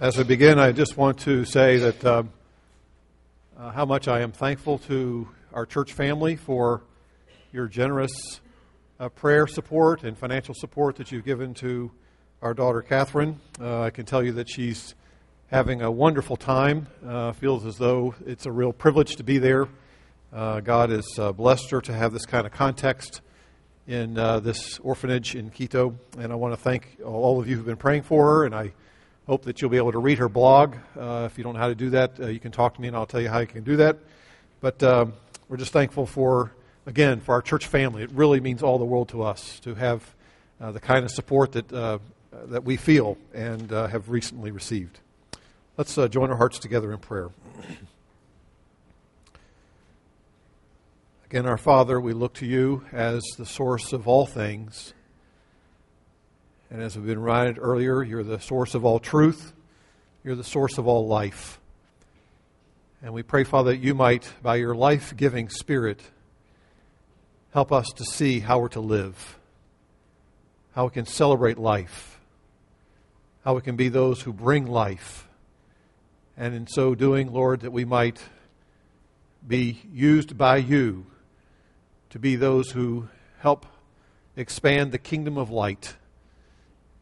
As I begin, I just want to say that uh, uh, how much I am thankful to our church family for your generous uh, prayer support and financial support that you've given to our daughter Catherine. Uh, I can tell you that she's having a wonderful time. Uh, feels as though it's a real privilege to be there. Uh, God has blessed her to have this kind of context in this orphanage in Quito, and I want to thank all of you who've been praying for her, and I hope that you'll be able to read her blog. Uh, if you don't know how to do that, uh, you can talk to me and I'll tell you how you can do that. But uh, we're just thankful for, again, for our church family. It really means all the world to us to have uh, the kind of support that, uh, that we feel and uh, have recently received. Let's join our hearts together in prayer. Again, our Father, we look to you as the source of all things. And as we've been reminded earlier, you're the source of all truth. You're the source of all life. And we pray, Father, that you might, by your life giving Spirit, help us to see how we're to live, how we can celebrate life, how we can be those who bring life. And in so doing, Lord, that we might be used by you to be those who help expand the kingdom of light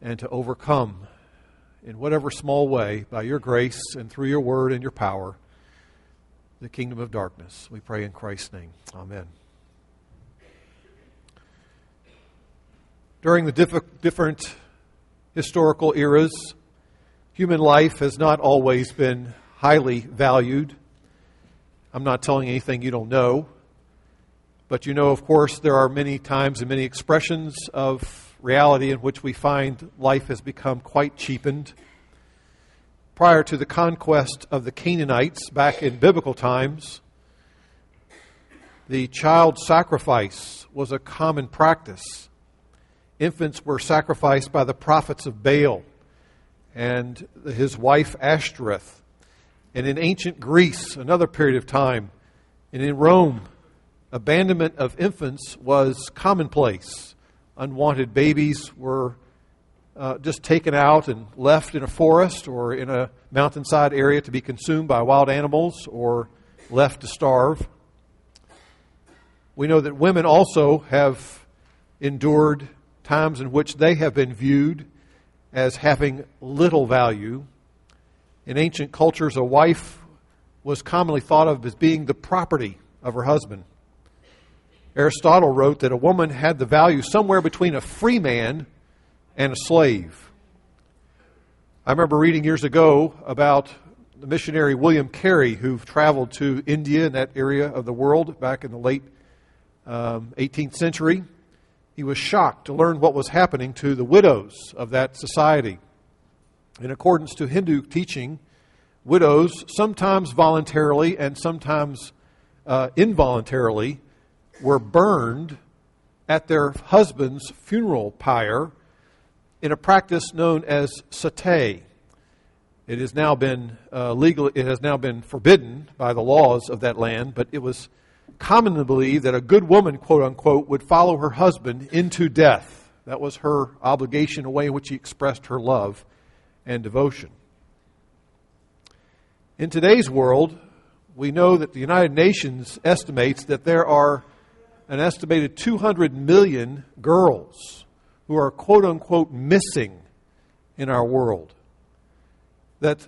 and to overcome in whatever small way, by your grace and through your word and your power, the kingdom of darkness. We pray in Christ's name. Amen. During the diff- different historical eras, human life has not always been highly valued. I'm not telling anything you don't know. But you know, of course, there are many times and many expressions of reality in which we find life has become quite cheapened. Prior to the conquest of the Canaanites back in biblical times, the child sacrifice was a common practice. Infants were sacrificed by the prophets of Baal and his wife Ashtoreth. And in ancient Greece, another period of time, and in Rome, abandonment of infants was commonplace unwanted babies were uh, just taken out and left in a forest or in a mountainside area to be consumed by wild animals or left to starve. We know that women also have endured times in which they have been viewed as having little value. In ancient cultures, a wife was commonly thought of as being the property of her husband. Aristotle wrote that a woman had the value somewhere between a free man and a slave. I remember reading years ago about the missionary William Carey, who traveled to India and that area of the world back in the late um, 18th century. He was shocked to learn what was happening to the widows of that society. In accordance to Hindu teaching, widows, sometimes voluntarily and sometimes uh, involuntarily, were burned at their husband's funeral pyre in a practice known as sati. It has now been uh, legal. It has now been forbidden by the laws of that land, but it was commonly believed that a good woman, quote unquote, would follow her husband into death. That was her obligation, a way in which she expressed her love and devotion. In today's world, we know that the United Nations estimates that there are an estimated 200 million girls who are quote unquote missing in our world. That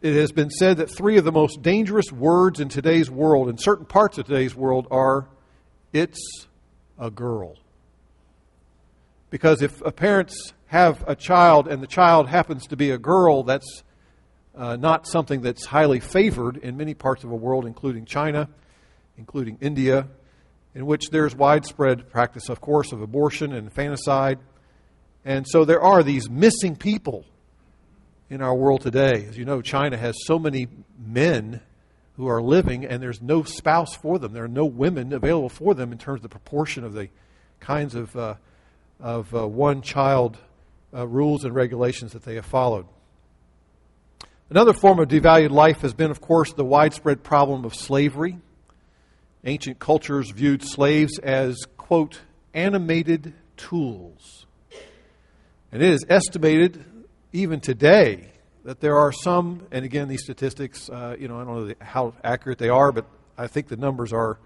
it has been said that three of the most dangerous words in today's world, in certain parts of today's world, are it's a girl. Because if parents have a child and the child happens to be a girl, that's uh, not something that's highly favored in many parts of the world, including China, including India, in which there's widespread practice, of course, of abortion and infanticide. And so there are these missing people in our world today. As you know, China has so many men who are living, and there's no spouse for them. There are no women available for them in terms of the proportion of the kinds of, uh, of uh, one child uh, rules and regulations that they have followed. Another form of devalued life has been, of course, the widespread problem of slavery. Ancient cultures viewed slaves as, quote, animated tools. And it is estimated, even today, that there are some, and again, these statistics, uh, you know, I don't know how accurate they are, but I think the numbers are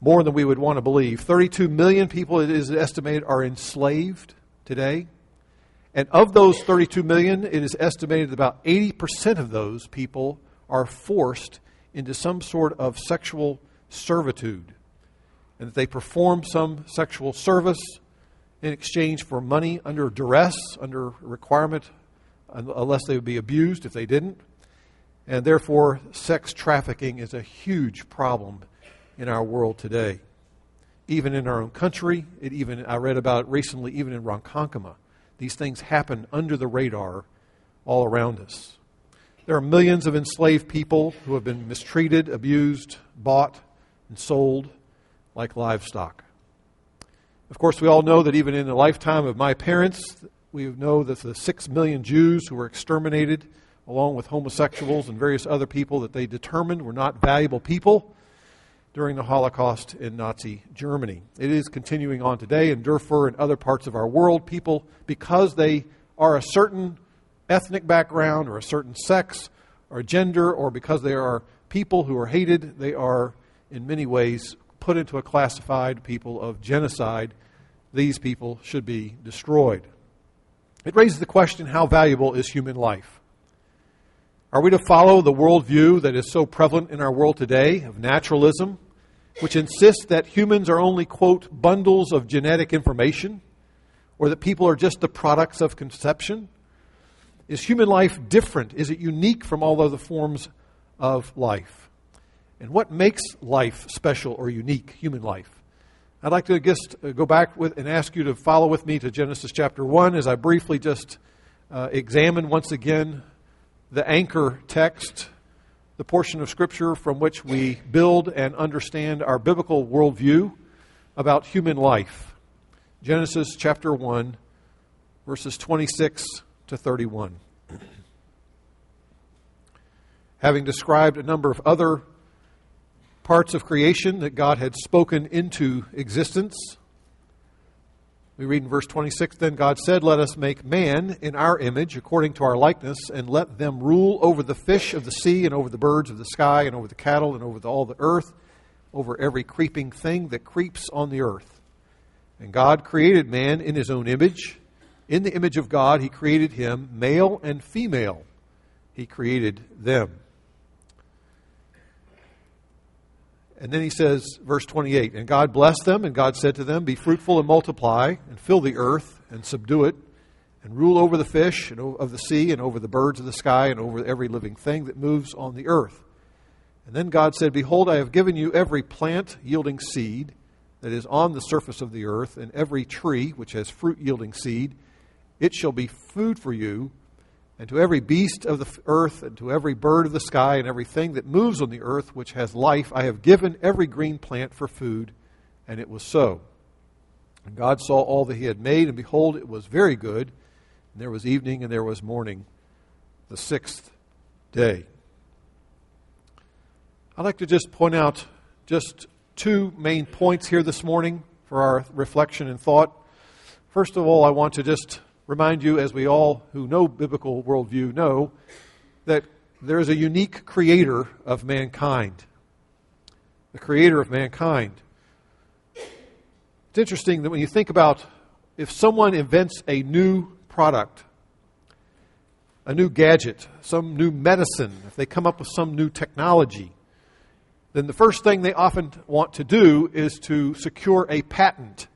more than we would want to believe. 32 million people, it is estimated, are enslaved today. And of those 32 million, it is estimated that about 80% of those people are forced into some sort of sexual servitude. And that they perform some sexual service in exchange for money under duress, under requirement, unless they would be abused if they didn't. And therefore, sex trafficking is a huge problem in our world today. Even in our own country, it even I read about it recently, even in Ronkonkoma. These things happen under the radar all around us. There are millions of enslaved people who have been mistreated, abused, bought, and sold like livestock. Of course, we all know that even in the lifetime of my parents, we know that the six million Jews who were exterminated, along with homosexuals and various other people that they determined were not valuable people during the Holocaust in Nazi Germany. It is continuing on today in Darfur and other parts of our world. People, because they are a certain ethnic background or a certain sex or gender, or because they are people who are hated, they are in many ways put into a classified people of genocide. These people should be destroyed. It raises the question how valuable is human life? Are we to follow the worldview that is so prevalent in our world today of naturalism, which insists that humans are only, quote, bundles of genetic information, or that people are just the products of conception? Is human life different? Is it unique from all other forms of life? And what makes life special or unique, human life? I'd like to just uh, go back with and ask you to follow with me to Genesis chapter 1 as I briefly just uh, examine once again the anchor text, the portion of Scripture from which we build and understand our biblical worldview about human life. Genesis chapter 1, verses 26 to 31. Having described a number of other parts of creation that God had spoken into existence. We read in verse 26 Then God said, Let us make man in our image, according to our likeness, and let them rule over the fish of the sea, and over the birds of the sky, and over the cattle, and over the, all the earth, over every creeping thing that creeps on the earth. And God created man in his own image. In the image of God, he created him, male and female. He created them. And then he says, verse 28, And God blessed them, and God said to them, Be fruitful and multiply, and fill the earth, and subdue it, and rule over the fish and of the sea, and over the birds of the sky, and over every living thing that moves on the earth. And then God said, Behold, I have given you every plant yielding seed that is on the surface of the earth, and every tree which has fruit yielding seed. It shall be food for you and to every beast of the earth, and to every bird of the sky, and everything that moves on the earth which has life, I have given every green plant for food. And it was so. And God saw all that he had made, and behold, it was very good. And there was evening, and there was morning, the sixth day. I'd like to just point out just two main points here this morning for our reflection and thought. First of all, I want to just remind you, as we all who know biblical worldview know, that there is a unique creator of mankind. The creator of mankind. It's interesting that when you think about if someone invents a new product, a new gadget, some new medicine, if they come up with some new technology, then the first thing they often want to do is to secure a patent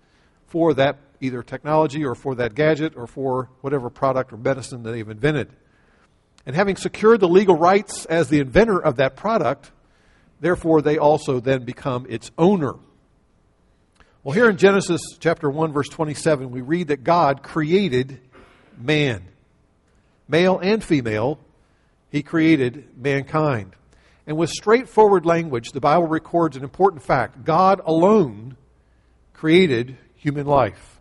for that either technology or for that gadget or for whatever product or medicine that they've invented. And having secured the legal rights as the inventor of that product, therefore they also then become its owner. Well, here in Genesis chapter 1 verse 27, we read that God created man. Male and female, he created mankind. And with straightforward language, the Bible records an important fact. God alone created human life.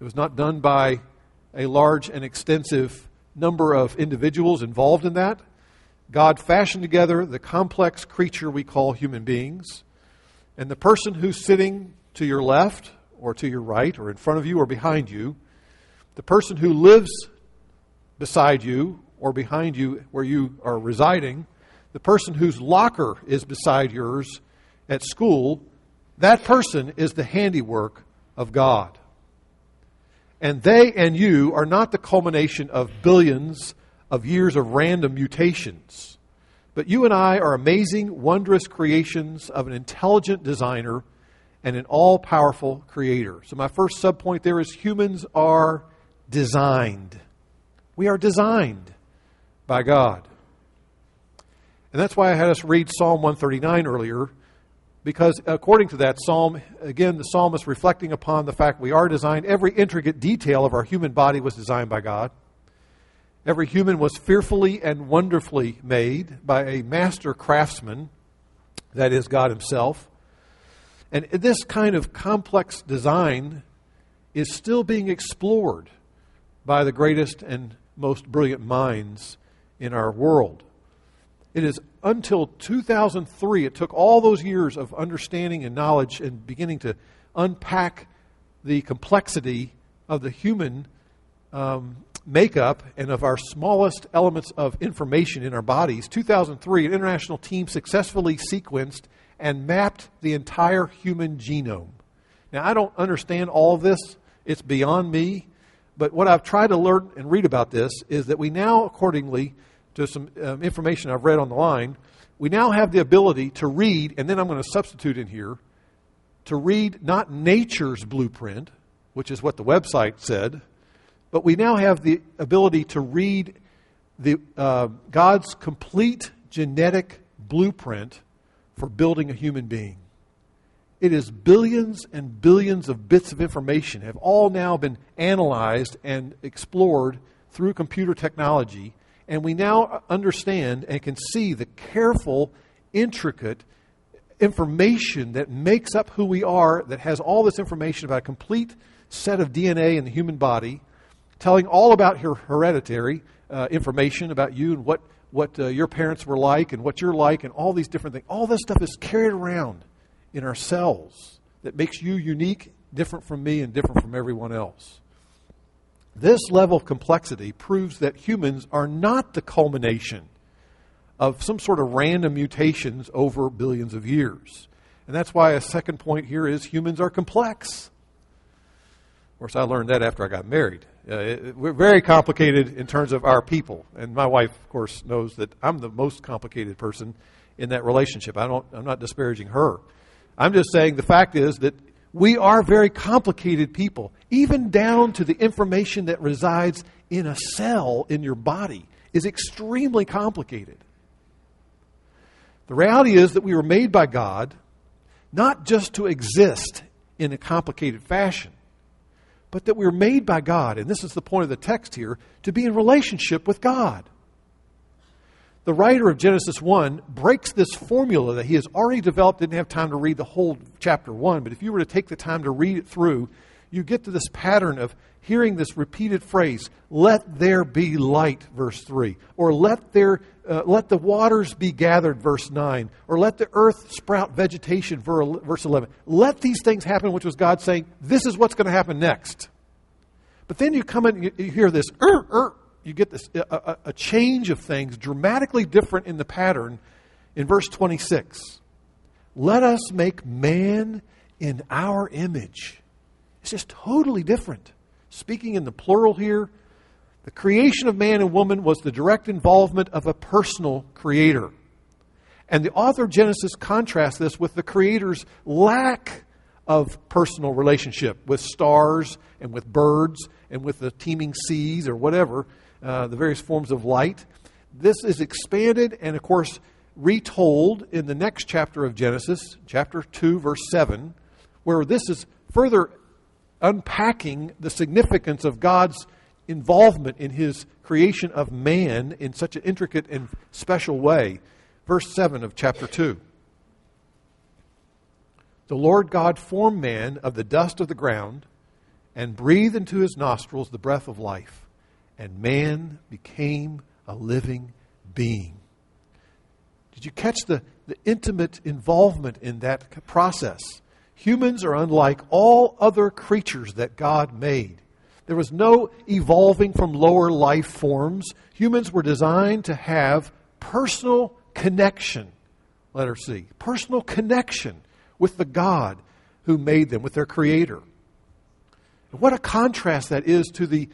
It was not done by a large and extensive number of individuals involved in that. God fashioned together the complex creature we call human beings. And the person who's sitting to your left or to your right or in front of you or behind you, the person who lives beside you or behind you where you are residing, the person whose locker is beside yours at school, that person is the handiwork of God. And they and you are not the culmination of billions of years of random mutations. But you and I are amazing, wondrous creations of an intelligent designer and an all powerful creator. So, my first subpoint there is humans are designed. We are designed by God. And that's why I had us read Psalm 139 earlier, because according to that psalm, again, the psalmist reflecting upon the fact we are designed, every intricate detail of our human body was designed by God. Every human was fearfully and wonderfully made by a master craftsman, that is, God Himself. And this kind of complex design is still being explored by the greatest and most brilliant minds in our world. It is until 2003, it took all those years of understanding and knowledge and beginning to unpack the complexity of the human um, makeup and of our smallest elements of information in our bodies. 2003, an international team successfully sequenced and mapped the entire human genome. Now, I don't understand all of this, it's beyond me. But what I've tried to learn and read about this is that we now, accordingly to some um, information I've read on the line, we now have the ability to read, and then I'm going to substitute in here, to read not nature's blueprint, which is what the website said, but we now have the ability to read the, uh, God's complete genetic blueprint for building a human being. It is billions and billions of bits of information have all now been analyzed and explored through computer technology, and we now understand and can see the careful, intricate information that makes up who we are, that has all this information about a complete set of DNA in the human body, telling all about your hereditary uh, information about you and what what uh, your parents were like and what you're like and all these different things. All this stuff is carried around in our cells that makes you unique, different from me, and different from everyone else. This level of complexity proves that humans are not the culmination of some sort of random mutations over billions of years. And that's why a second point here is humans are complex. Of course, I learned that after I got married. Uh, it, we're very complicated in terms of our people, and my wife, of course, knows that I'm the most complicated person in that relationship. I don't. I'm not disparaging her. I'm just saying the fact is that we are very complicated people, even down to the information that resides in a cell in your body is extremely complicated. The reality is that we were made by God not just to exist in a complicated fashion, but that we're made by God, and this is the point of the text here, to be in relationship with God. The writer of Genesis 1 breaks this formula that he has already developed, didn't have time to read the whole chapter 1, but if you were to take the time to read it through, you get to this pattern of hearing this repeated phrase, let there be light, verse 3, or let there uh, let the waters be gathered, verse 9, or let the earth sprout vegetation, verse 11. Let these things happen, which was God saying, this is what's going to happen next. But then you come in, and you hear this, er, er, you get this, a, a change of things dramatically different in the pattern in verse 26. Let us make man in our image. It's just totally different. Speaking in the plural here, the creation of man and woman was the direct involvement of a personal creator. And the author of Genesis contrasts this with the creator's lack of personal relationship with stars and with birds and with the teeming seas or whatever, uh, the various forms of light. This is expanded and, of course, retold in the next chapter of Genesis, chapter 2, verse 7, where this is further unpacking the significance of God's involvement in his creation of man in such an intricate and special way. Verse 7 of chapter 2. The Lord God formed man of the dust of the ground and breathed into his nostrils the breath of life, and man became a living being. Did you catch the, the intimate involvement in that process? Humans are unlike all other creatures that God made. There was no evolving from lower life forms. Humans were designed to have personal connection. Letter C. Personal connection with the God who made them, with their Creator. What a contrast that is to the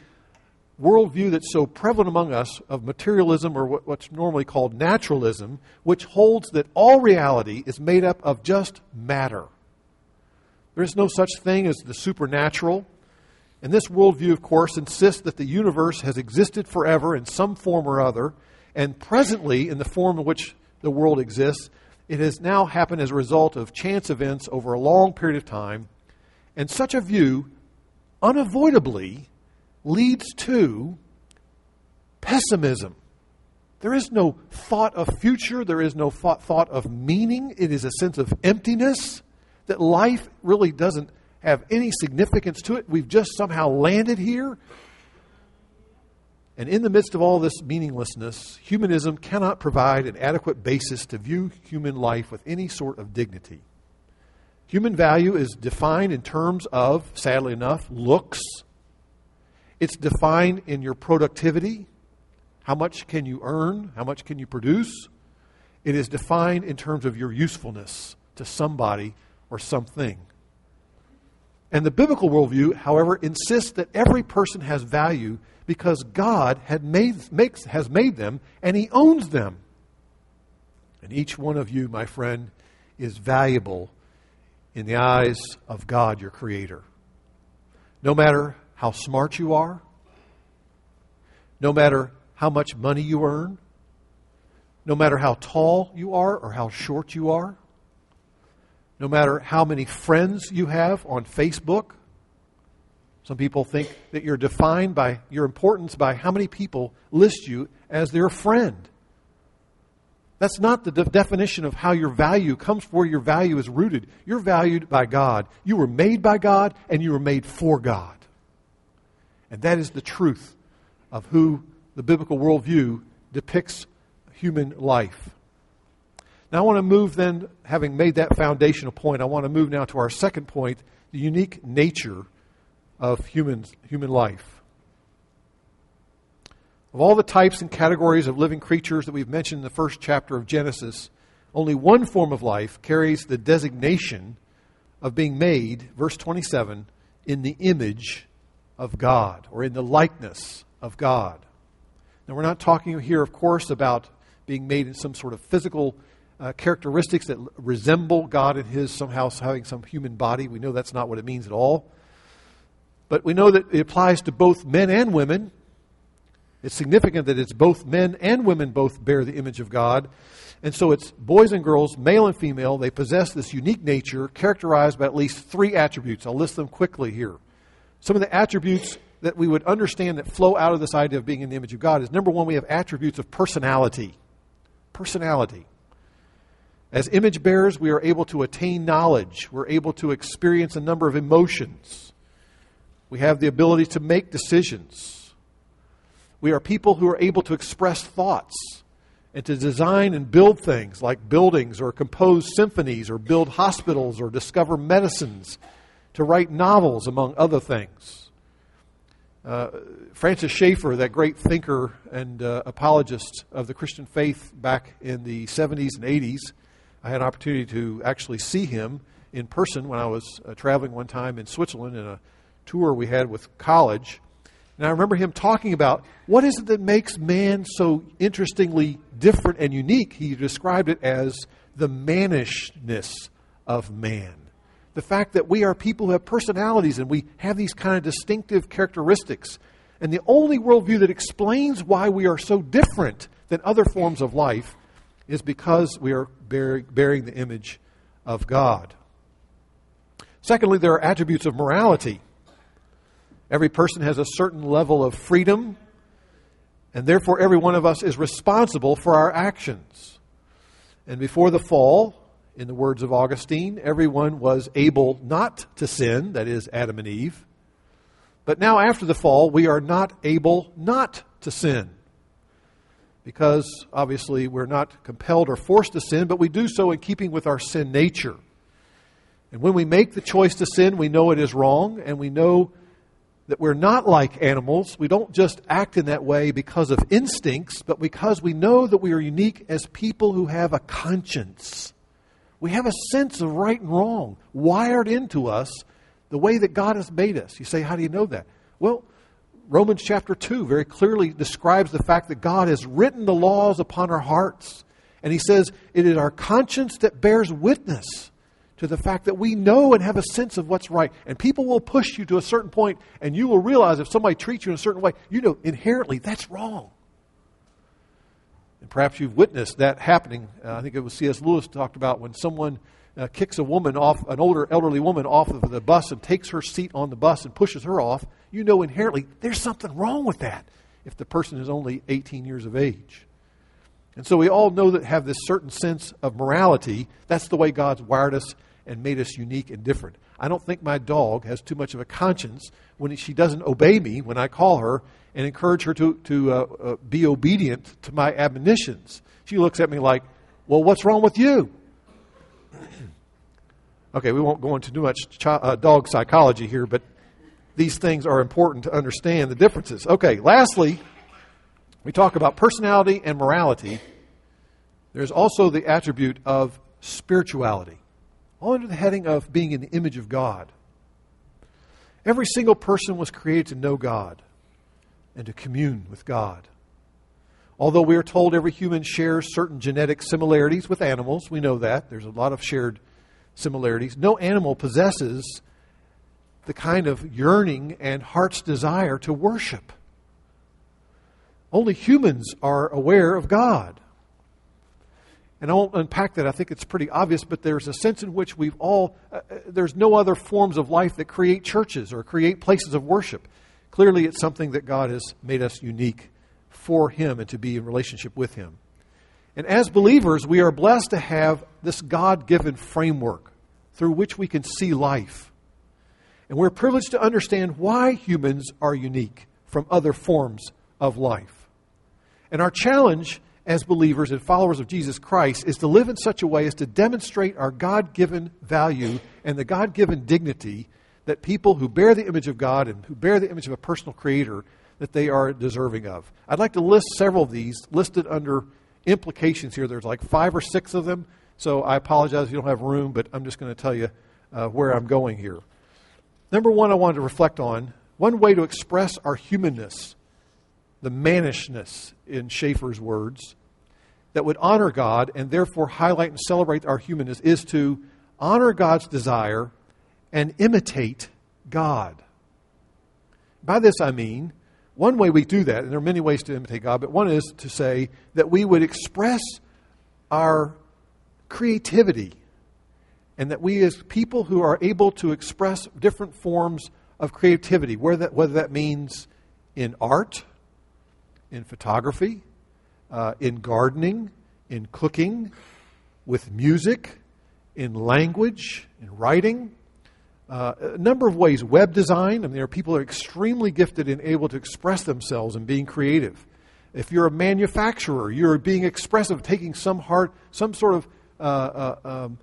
worldview that's so prevalent among us of materialism or what's normally called naturalism, which holds that all reality is made up of just matter. There is no such thing as the supernatural. And this worldview, of course, insists that the universe has existed forever in some form or other, and presently, in the form in which the world exists, it has now happened as a result of chance events over a long period of time. And such a view unavoidably leads to pessimism. There is no thought of future, there is no thought of meaning. It is a sense of emptiness that life really doesn't have any significance to it. We've just somehow landed here. And in the midst of all this meaninglessness, humanism cannot provide an adequate basis to view human life with any sort of dignity. Human value is defined in terms of, sadly enough, looks. It's defined in your productivity. How much can you earn? How much can you produce? It is defined in terms of your usefulness to somebody or something. And the biblical worldview, however, insists that every person has value because God had made, makes, has made them and He owns them. And each one of you, my friend, is valuable in the eyes of God, your Creator. No matter how smart you are, no matter how much money you earn, no matter how tall you are or how short you are, no matter how many friends you have on Facebook. Some people think that you're defined by your importance by how many people list you as their friend. That's not the de- definition of how your value comes, where your value is rooted. You're valued by God. You were made by God, and you were made for God. And that is the truth of who the biblical worldview depicts human life. Now, I want to move then, having made that foundational point, I want to move now to our second point the unique nature of human, human life. Of all the types and categories of living creatures that we've mentioned in the first chapter of Genesis, only one form of life carries the designation of being made, verse 27, in the image of God or in the likeness of God. Now, we're not talking here, of course, about being made in some sort of physical uh, characteristics that resemble God in His somehow having some human body. We know that's not what it means at all. But we know that it applies to both men and women. It's significant that it's both men and women both bear the image of God. And so it's boys and girls, male and female. They possess this unique nature characterized by at least three attributes. I'll list them quickly here. Some of the attributes that we would understand that flow out of this idea of being in the image of God is number one, we have attributes of personality. Personality. As image bearers, we are able to attain knowledge. We're able to experience a number of emotions. We have the ability to make decisions. We are people who are able to express thoughts and to design and build things like buildings or compose symphonies or build hospitals or discover medicines, to write novels, among other things. Uh, Francis Schaeffer, that great thinker and uh, apologist of the Christian faith back in the 70s and 80s, I had an opportunity to actually see him in person when I was uh, traveling one time in Switzerland in a tour we had with college. And I remember him talking about what is it that makes man so interestingly different and unique. He described it as the mannishness of man. The fact that we are people who have personalities and we have these kind of distinctive characteristics. And the only worldview that explains why we are so different than other forms of life is because we are bearing the image of God. Secondly, there are attributes of morality. Every person has a certain level of freedom, and therefore every one of us is responsible for our actions. And before the fall, in the words of Augustine, everyone was able not to sin, that is, Adam and Eve. But now, after the fall, we are not able not to sin because obviously we're not compelled or forced to sin, but we do so in keeping with our sin nature. And when we make the choice to sin, we know it is wrong, and we know that we're not like animals. We don't just act in that way because of instincts, but because we know that we are unique as people who have a conscience. We have a sense of right and wrong wired into us the way that God has made us. You say, How do you know that? Well, Romans chapter 2 very clearly describes the fact that God has written the laws upon our hearts. And he says, It is our conscience that bears witness to the fact that we know and have a sense of what's right. And people will push you to a certain point, and you will realize if somebody treats you in a certain way, you know inherently that's wrong. Perhaps you've witnessed that happening. Uh, I think it was C.S. Lewis talked about when someone uh, kicks a woman off, an older elderly woman off of the bus and takes her seat on the bus and pushes her off, you know inherently there's something wrong with that if the person is only 18 years of age. And so we all know that have this certain sense of morality. That's the way God's wired us and made us unique and different. I don't think my dog has too much of a conscience when she doesn't obey me when I call her and encourage her to, to uh, uh, be obedient to my admonitions. She looks at me like, Well, what's wrong with you? okay, we won't go into too much ch- uh, dog psychology here, but these things are important to understand the differences. Okay, lastly, we talk about personality and morality. There's also the attribute of spirituality all under the heading of being in the image of God. Every single person was created to know God and to commune with God. Although we are told every human shares certain genetic similarities with animals, we know that. There's a lot of shared similarities. No animal possesses the kind of yearning and heart's desire to worship. Only humans are aware of God. And I won't unpack that. I think it's pretty obvious, but there's a sense in which we've all, uh, uh, there's no other forms of life that create churches or create places of worship. Clearly, it's something that God has made us unique for Him and to be in relationship with Him. And as believers, we are blessed to have this God given framework through which we can see life. And we're privileged to understand why humans are unique from other forms of life. And our challenge as believers and followers of Jesus Christ is to live in such a way as to demonstrate our God given value and the God given dignity that people who bear the image of God and who bear the image of a personal creator that they are deserving of. I'd like to list several of these listed under implications here. There's like five or six of them, so I apologize if you don't have room, but I'm just going to tell you uh, where I'm going here. Number one, I wanted to reflect on one way to express our humanness the mannishness, in Schaeffer's words, that would honor God and therefore highlight and celebrate our humanness is to honor God's desire and imitate God. By this I mean, one way we do that, and there are many ways to imitate God, but one is to say that we would express our creativity and that we, as people who are able to express different forms of creativity, whether that, whether that means in art, in photography, uh, in gardening, in cooking, with music, in language, in writing, uh, a number of ways. Web design, I mean, there are people who are extremely gifted and able to express themselves and being creative. If you're a manufacturer, you're being expressive, taking some hard, some sort of uh, uh, um,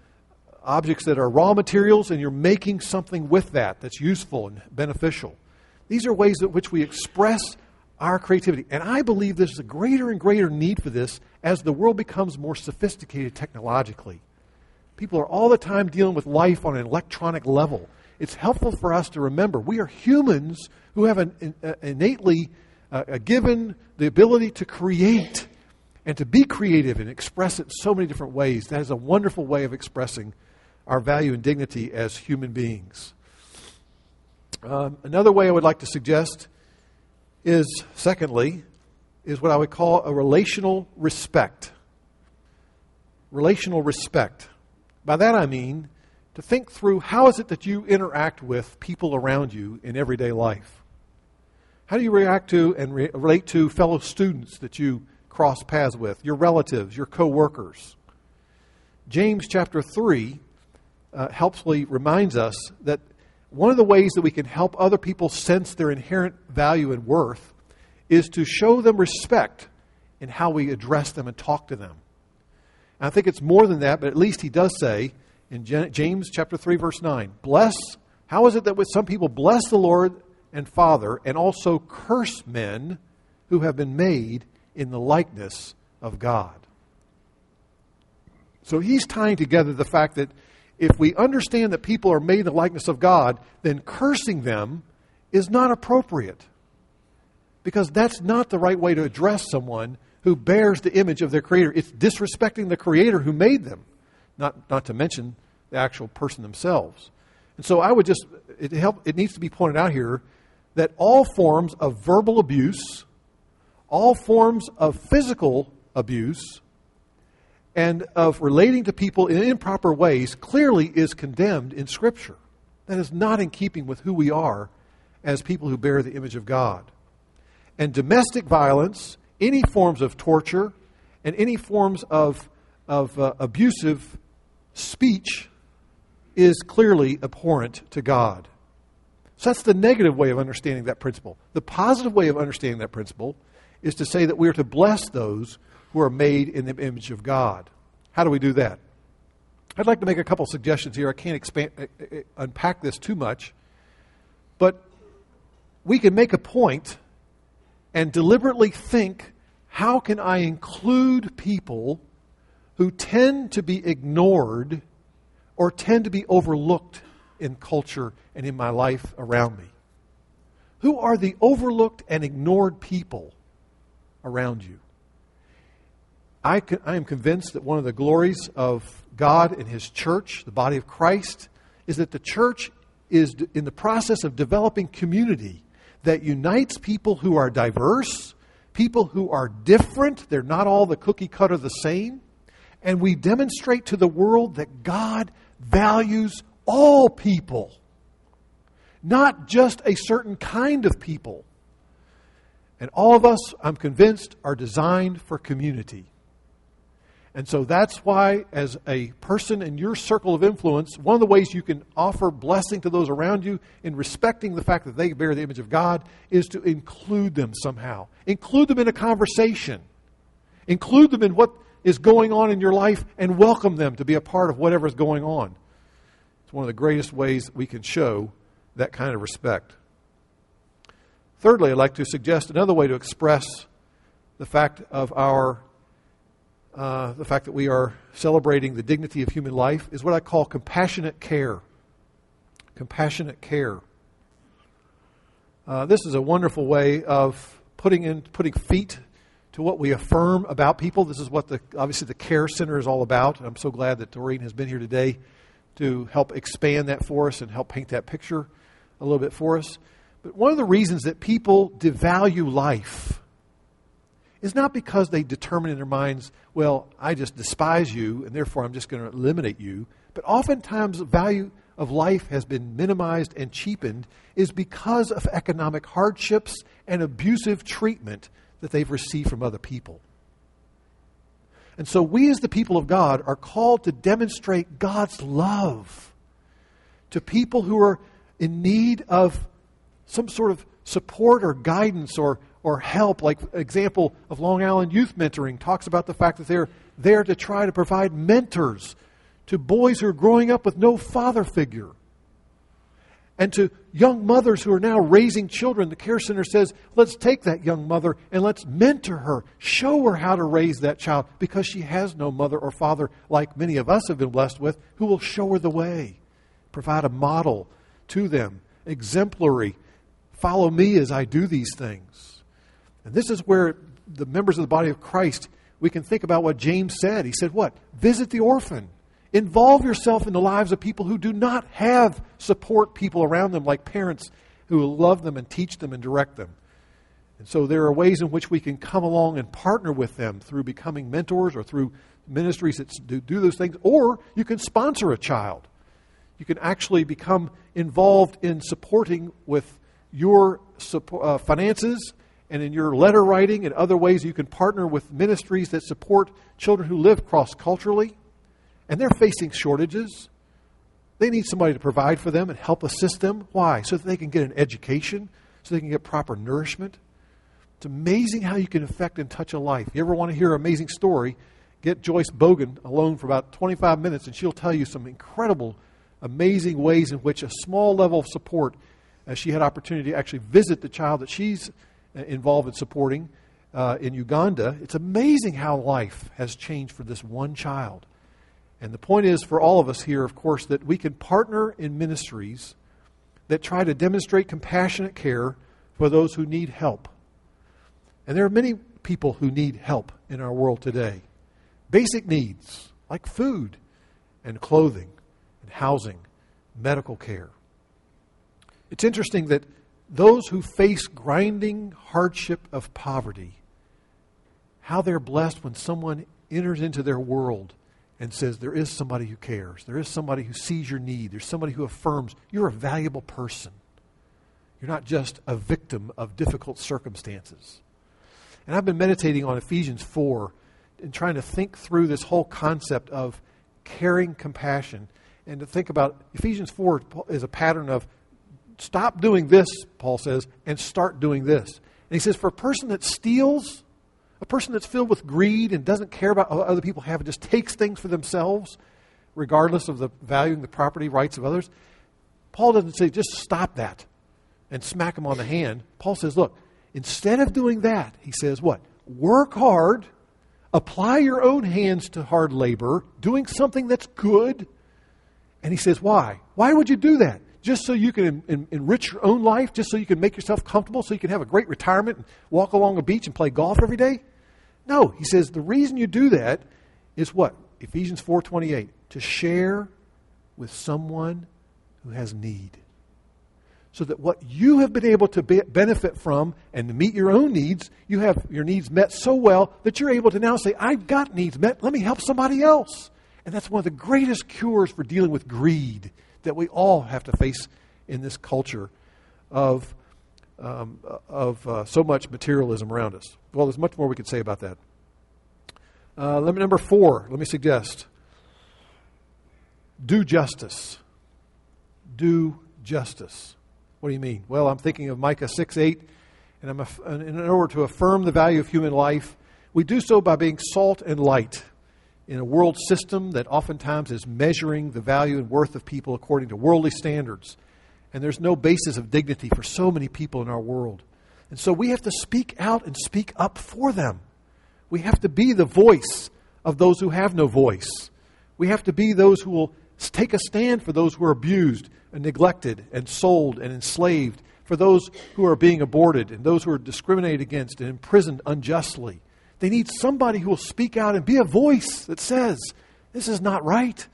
objects that are raw materials, and you're making something with that that's useful and beneficial. These are ways in which we express our creativity. And I believe there's a greater and greater need for this as the world becomes more sophisticated technologically. People are all the time dealing with life on an electronic level. It's helpful for us to remember we are humans who have an, an innately uh, given the ability to create and to be creative and express it in so many different ways. That is a wonderful way of expressing our value and dignity as human beings. Um, another way I would like to suggest is, secondly, is what I would call a relational respect. Relational respect. By that I mean to think through how is it that you interact with people around you in everyday life? How do you react to and re- relate to fellow students that you cross paths with, your relatives, your co-workers? James chapter 3 uh, helpfully reminds us that one of the ways that we can help other people sense their inherent value and worth is to show them respect in how we address them and talk to them. And I think it's more than that, but at least he does say in James chapter 3 verse 9, bless how is it that with some people bless the Lord and father, and also curse men who have been made in the likeness of God. So he's tying together the fact that if we understand that people are made in the likeness of God, then cursing them is not appropriate. Because that's not the right way to address someone who bears the image of their Creator. It's disrespecting the Creator who made them, not, not to mention the actual person themselves. And so I would just, it, help, it needs to be pointed out here that all forms of verbal abuse, all forms of physical abuse, and of relating to people in improper ways clearly is condemned in Scripture. That is not in keeping with who we are as people who bear the image of God. And domestic violence, any forms of torture, and any forms of, of uh, abusive speech is clearly abhorrent to God. So that's the negative way of understanding that principle. The positive way of understanding that principle is to say that we are to bless those who are made in the image of God. How do we do that? I'd like to make a couple suggestions here. I can't expand, uh, uh, unpack this too much, but we can make a point and deliberately think how can I include people who tend to be ignored or tend to be overlooked in culture and in my life around me? Who are the overlooked and ignored people around you? I, I am convinced that one of the glories of God and His church, the body of Christ, is that the church is in the process of developing community that unites people who are diverse, people who are different. They're not all the cookie cutter the same. And we demonstrate to the world that God values all people, not just a certain kind of people. And all of us, I'm convinced, are designed for community. And so that's why, as a person in your circle of influence, one of the ways you can offer blessing to those around you in respecting the fact that they bear the image of God is to include them somehow. Include them in a conversation. Include them in what is going on in your life and welcome them to be a part of whatever is going on. It's one of the greatest ways we can show that kind of respect. Thirdly, I'd like to suggest another way to express the fact of our uh, the fact that we are celebrating the dignity of human life is what I call compassionate care. Compassionate care. Uh, this is a wonderful way of putting in putting feet to what we affirm about people. This is what the obviously the care center is all about. I'm so glad that Doreen has been here today to help expand that for us and help paint that picture a little bit for us. But one of the reasons that people devalue life is not because they determine in their minds, well, I just despise you and therefore I'm just going to eliminate you. But oftentimes, the value of life has been minimized and cheapened is because of economic hardships and abusive treatment that they've received from other people. And so, we as the people of God are called to demonstrate God's love to people who are in need of some sort of support or guidance or or help, like example of Long Island Youth Mentoring talks about the fact that they're there to try to provide mentors to boys who are growing up with no father figure. And to young mothers who are now raising children, the Care Center says, let's take that young mother and let's mentor her, show her how to raise that child because she has no mother or father like many of us have been blessed with who will show her the way, provide a model to them, exemplary. Follow me as I do these things. And this is where the members of the body of Christ, we can think about what James said. He said, What? Visit the orphan. Involve yourself in the lives of people who do not have support people around them, like parents who love them and teach them and direct them. And so there are ways in which we can come along and partner with them through becoming mentors or through ministries that do, do those things. Or you can sponsor a child. You can actually become involved in supporting with your support, uh, finances and in your letter writing and other ways you can partner with ministries that support children who live cross culturally and they're facing shortages. They need somebody to provide for them and help assist them. Why? So that they can get an education, so they can get proper nourishment. It's amazing how you can affect and touch a life. You ever want to hear an amazing story? Get Joyce Bogan alone for about 25 minutes, and she'll tell you some incredible, amazing ways in which a small level of support as she had opportunity to actually visit the child that she's uh, involved in supporting uh, in Uganda. It's amazing how life has changed for this one child. And the point is for all of us here, of course, that we can partner in ministries that try to demonstrate compassionate care for those who need help. And there are many people who need help in our world today. Basic needs like food and clothing and housing, medical care. It's interesting that those who face grinding hardship of poverty, how they're blessed when someone enters into their world and says, There is somebody who cares. There is somebody who sees your need. There's somebody who affirms you're a valuable person. You're not just a victim of difficult circumstances. And I've been meditating on Ephesians 4 and trying to think through this whole concept of caring compassion and to think about Ephesians 4 is a pattern of stop doing this, Paul says, and start doing this. And he says, for a person that steals, a person that's filled with greed and doesn't care about what other people have and just takes things for themselves, regardless of the valuing the property rights of others, Paul doesn't say just stop that and smack them on the hand. Paul says, look, instead of doing that, he says, what? Work hard, apply your own hands to hard labor, doing something that's good. And he says, why? Why would you do that? Just so you can en- en- enrich your own life, just so you can make yourself comfortable, so you can have a great retirement and walk along a beach and play golf every day? No, he says the reason you do that is what? Ephesians 4:28, to share with someone who has need. So that what you have been able to be- benefit from and to meet your own needs, you have your needs met so well that you're able to now say, I've got needs met, let me help somebody else. And that's one of the greatest cures for dealing with greed that we all have to face in this culture of, um, of uh, so much materialism around us. Well, there's much more we could say about that. Uh, let me, number four, let me suggest do justice. Do justice. What do you mean? Well, I'm thinking of Micah 6 8, and I'm in order to affirm the value of human life, we do so by being salt and light in a world system that oftentimes is measuring the value and worth of people according to worldly standards. And there's no basis of dignity for so many people in our world. And so we have to speak out and speak up for them. We have to be the voice of those who have no voice. We have to be those who will take a stand for those who are abused and neglected and sold and enslaved, for those who are being aborted and those who are discriminated against and imprisoned unjustly. They need somebody who will speak out and be a voice that says, This is not right.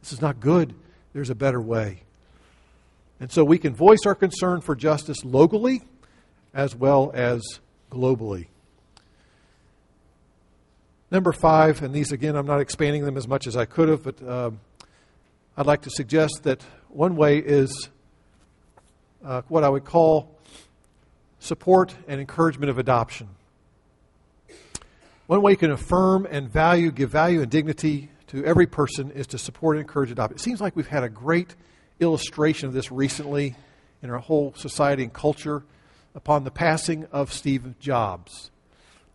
This is not good. There's a better way. And so we can voice our concern for justice locally as well as globally. Number five, and these again, I'm not expanding them as much as I could have, but uh, I'd like to suggest that one way is uh, what I would call support and encouragement of adoption. One way you can affirm and value, give value and dignity to every person is to support and encourage adoption. It seems like we've had a great illustration of this recently in our whole society and culture upon the passing of Steve Jobs.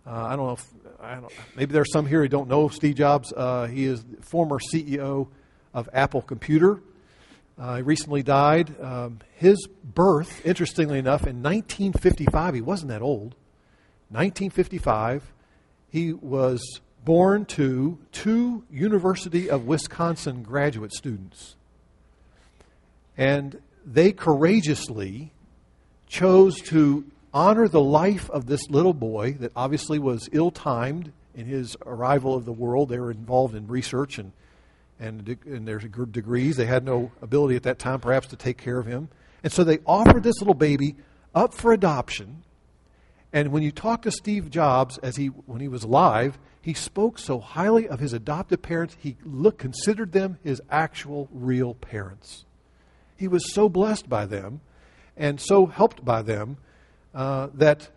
Uh, I don't know if I don't, maybe there are some here who don't know Steve Jobs. Uh, he is the former CEO of Apple Computer. Uh, he recently died. Um, his birth, interestingly enough, in 1955, he wasn't that old. 1955, he was born to two University of Wisconsin graduate students. And they courageously chose to honor the life of this little boy that obviously was ill timed in his arrival of the world. They were involved in research and, and, and their degrees. They had no ability at that time, perhaps, to take care of him. And so they offered this little baby up for adoption and when you talk to Steve Jobs, as he when he was alive, he spoke so highly of his adopted parents. He considered them his actual, real parents. He was so blessed by them, and so helped by them, uh, that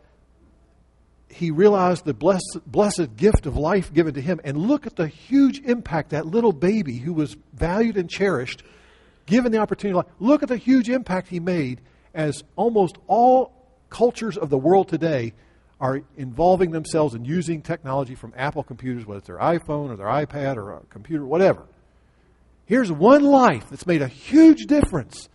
he realized the blessed, blessed gift of life given to him. And look at the huge impact that little baby who was valued and cherished, given the opportunity. Look at the huge impact he made as almost all cultures of the world today are involving themselves in using technology from Apple computers, whether it's their iPhone or their iPad or a computer, whatever. Here's one life that's made a huge difference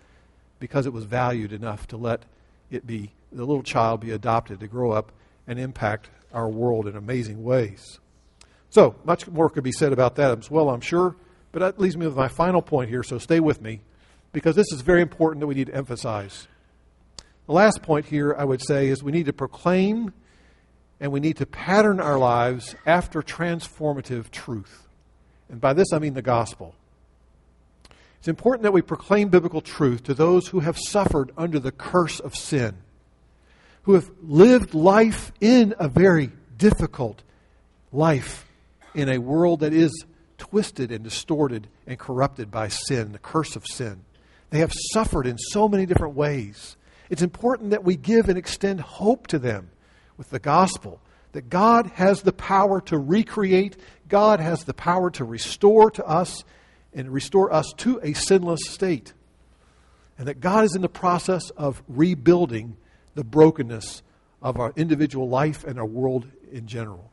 because it was valued enough to let it be, the little child be adopted to grow up and impact our world in amazing ways. So, much more could be said about that as well, I'm sure, but that leaves me with my final point here, so stay with me, because this is very important that we need to emphasize. The last point here, I would say, is we need to proclaim and we need to pattern our lives after transformative truth. And by this I mean the gospel. It's important that we proclaim biblical truth to those who have suffered under the curse of sin, who have lived life in a very difficult life in a world that is twisted and distorted and corrupted by sin, the curse of sin. They have suffered in so many different ways. It's important that we give and extend hope to them with the gospel that God has the power to recreate, God has the power to restore to us and restore us to a sinless state. And that God is in the process of rebuilding the brokenness of our individual life and our world in general.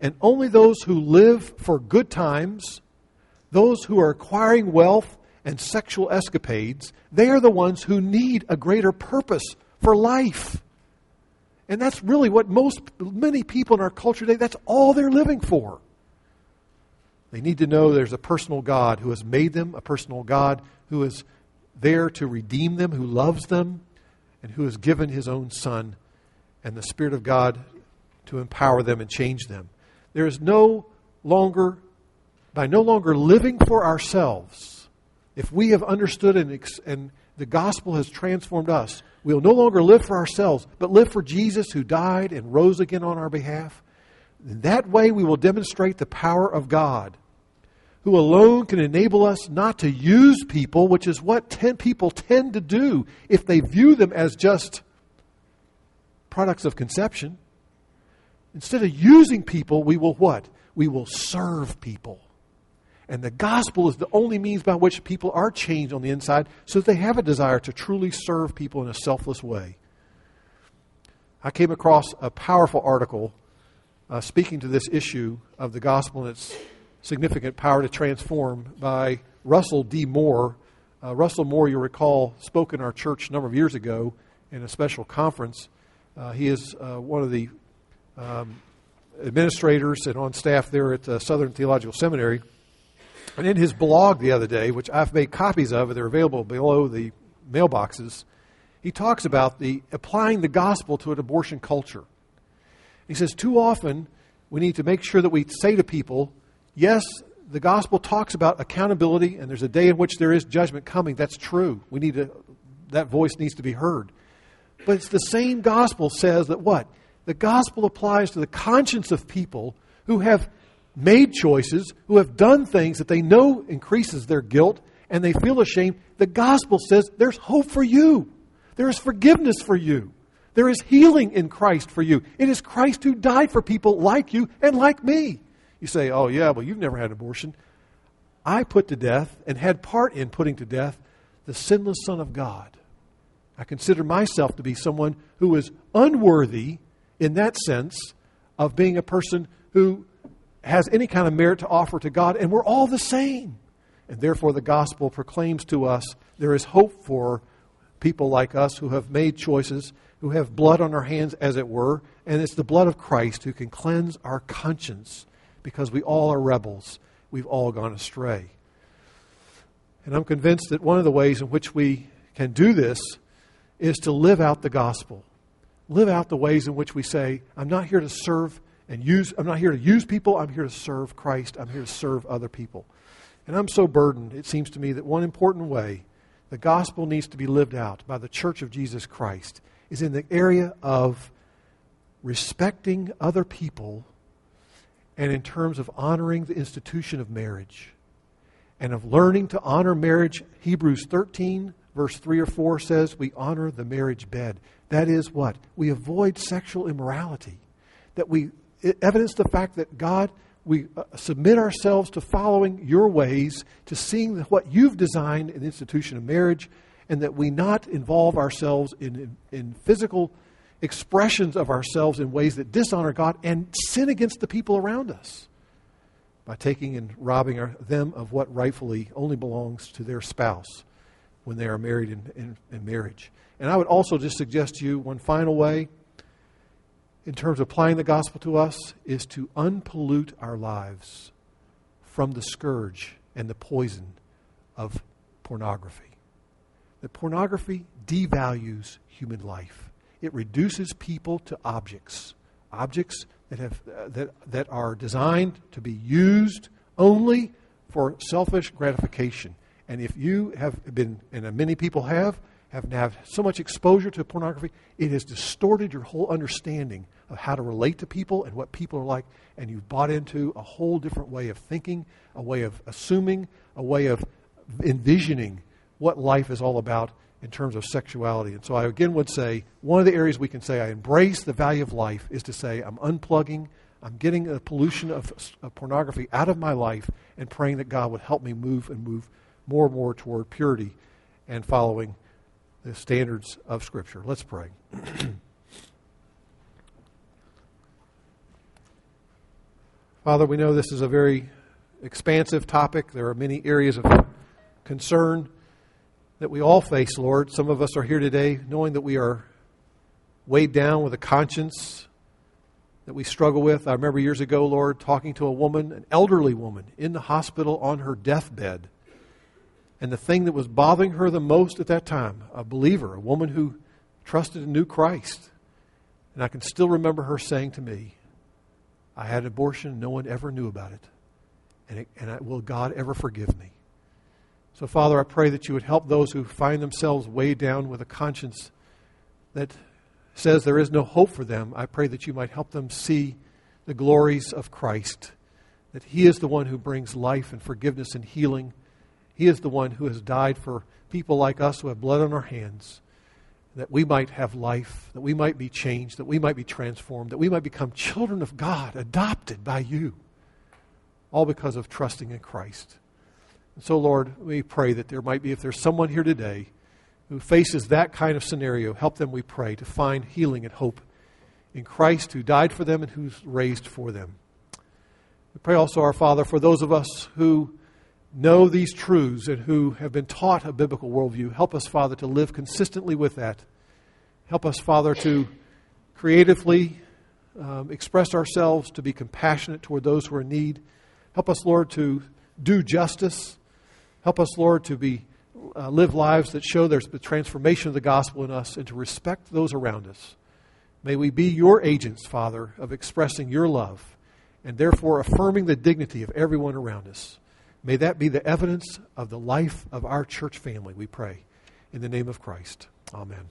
And only those who live for good times, those who are acquiring wealth and sexual escapades, they are the ones who need a greater purpose for life. And that's really what most, many people in our culture today, that's all they're living for. They need to know there's a personal God who has made them, a personal God who is there to redeem them, who loves them, and who has given his own Son and the Spirit of God to empower them and change them. There is no longer, by no longer living for ourselves, if we have understood and, and the gospel has transformed us, We'll no longer live for ourselves, but live for Jesus who died and rose again on our behalf. In that way, we will demonstrate the power of God, who alone can enable us not to use people, which is what ten people tend to do if they view them as just products of conception. Instead of using people, we will what? We will serve people. And the gospel is the only means by which people are changed on the inside so that they have a desire to truly serve people in a selfless way. I came across a powerful article uh, speaking to this issue of the gospel and its significant power to transform by Russell D. Moore. Uh, Russell Moore, you recall, spoke in our church a number of years ago in a special conference. Uh, he is uh, one of the um, administrators and on staff there at uh, Southern Theological Seminary. And in his blog the other day, which I've made copies of, and they're available below the mailboxes, he talks about the applying the gospel to an abortion culture. He says, too often we need to make sure that we say to people, yes, the gospel talks about accountability and there's a day in which there is judgment coming. That's true. We need to, that voice needs to be heard. But it's the same gospel says that what? The gospel applies to the conscience of people who have made choices, who have done things that they know increases their guilt, and they feel ashamed, the gospel says there's hope for you. There is forgiveness for you. There is healing in Christ for you. It is Christ who died for people like you and like me. You say, oh, yeah, well, you've never had an abortion. I put to death and had part in putting to death the sinless Son of God. I consider myself to be someone who is unworthy in that sense of being a person who has any kind of merit to offer to God, and we're all the same. And therefore, the gospel proclaims to us there is hope for people like us who have made choices, who have blood on our hands, as it were, and it's the blood of Christ who can cleanse our conscience because we all are rebels. We've all gone astray. And I'm convinced that one of the ways in which we can do this is to live out the gospel. Live out the ways in which we say, I'm not here to serve and use I'm not here to use people, I'm here to serve Christ. I'm here to serve other people. And I'm so burdened, it seems to me that one important way the gospel needs to be lived out by the church of Jesus Christ is in the area of respecting other people and in terms of honoring the institution of marriage and of learning to honor marriage. Hebrews 13, verse 3 or 4 says, We honor the marriage bed. That is what? We avoid sexual immorality. That we evidence the fact that God, we uh, submit ourselves to following your ways, to seeing what you've designed in the institution of marriage, and that we not involve ourselves in, in, in physical expressions of ourselves in ways that dishonor God and sin against the people around us by taking and robbing our, them of what rightfully only belongs to their spouse when they are married in, in, in marriage. And I would also just suggest to you one final way in terms of applying the gospel to us is to unpollute our lives from the scourge and the poison of pornography. That pornography devalues human life. It reduces people to objects, objects that, have, uh, that, that are designed to be used only for selfish gratification. And if you have been, and many people have, have now so much exposure to pornography, it has distorted your whole understanding of how to relate to people and what people are like, and you've bought into a whole different way of thinking, a way of assuming, a way of envisioning what life is all about in terms of sexuality. And so I again would say one of the areas we can say I embrace the value of life is to say I'm unplugging, I'm getting the pollution of, of pornography out of my life, and praying that God would help me move and move more and more toward purity and following the standards of Scripture. Let's pray. Father, we know this is a very expansive topic. There are many areas of concern that we all face, Lord. Some of us are here today knowing that we are weighed down with a conscience that we struggle with. I remember years ago, Lord, talking to a woman, an elderly woman, in the hospital on her deathbed. And the thing that was bothering her the most at that time, a believer, a woman who trusted and knew Christ. And I can still remember her saying to me, I had an abortion, no one ever knew about it. And, it, and I, will God ever forgive me? So, Father, I pray that you would help those who find themselves weighed down with a conscience that says there is no hope for them. I pray that you might help them see the glories of Christ, that He is the one who brings life and forgiveness and healing. He is the one who has died for people like us who have blood on our hands, that we might have life, that we might be changed, that we might be transformed, that we might become children of God, adopted by you, all because of trusting in Christ. And so, Lord, we pray that there might be, if there's someone here today who faces that kind of scenario, help them, we pray, to find healing and hope in Christ who died for them and who's raised for them. We pray also, our Father, for those of us who know these truths and who have been taught a biblical worldview. Help us, Father, to live consistently with that. Help us, Father, to creatively um, express ourselves, to be compassionate toward those who are in need. Help us, Lord, to do justice Help us, Lord, to be uh, live lives that show there's the transformation of the gospel in us and to respect those around us. May we be your agents, Father, of expressing your love and therefore affirming the dignity of everyone around us. May that be the evidence of the life of our church family, we pray. In the name of Christ. Amen.